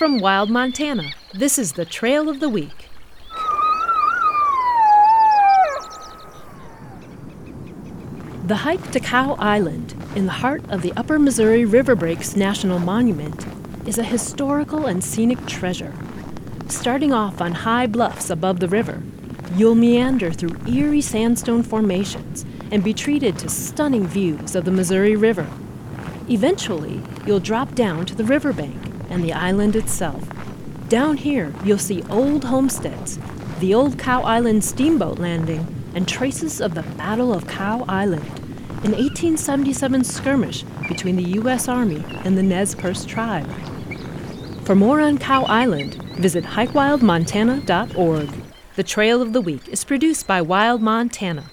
From Wild Montana, this is the Trail of the Week. The hike to Cow Island, in the heart of the Upper Missouri River Breaks National Monument, is a historical and scenic treasure. Starting off on high bluffs above the river, you'll meander through eerie sandstone formations and be treated to stunning views of the Missouri River. Eventually, you'll drop down to the riverbank and the island itself. Down here, you'll see old homesteads, the old Cow Island steamboat landing, and traces of the Battle of Cow Island, an 1877 skirmish between the U.S. Army and the Nez Perce tribe. For more on Cow Island, visit hikewildmontana.org. The Trail of the Week is produced by Wild Montana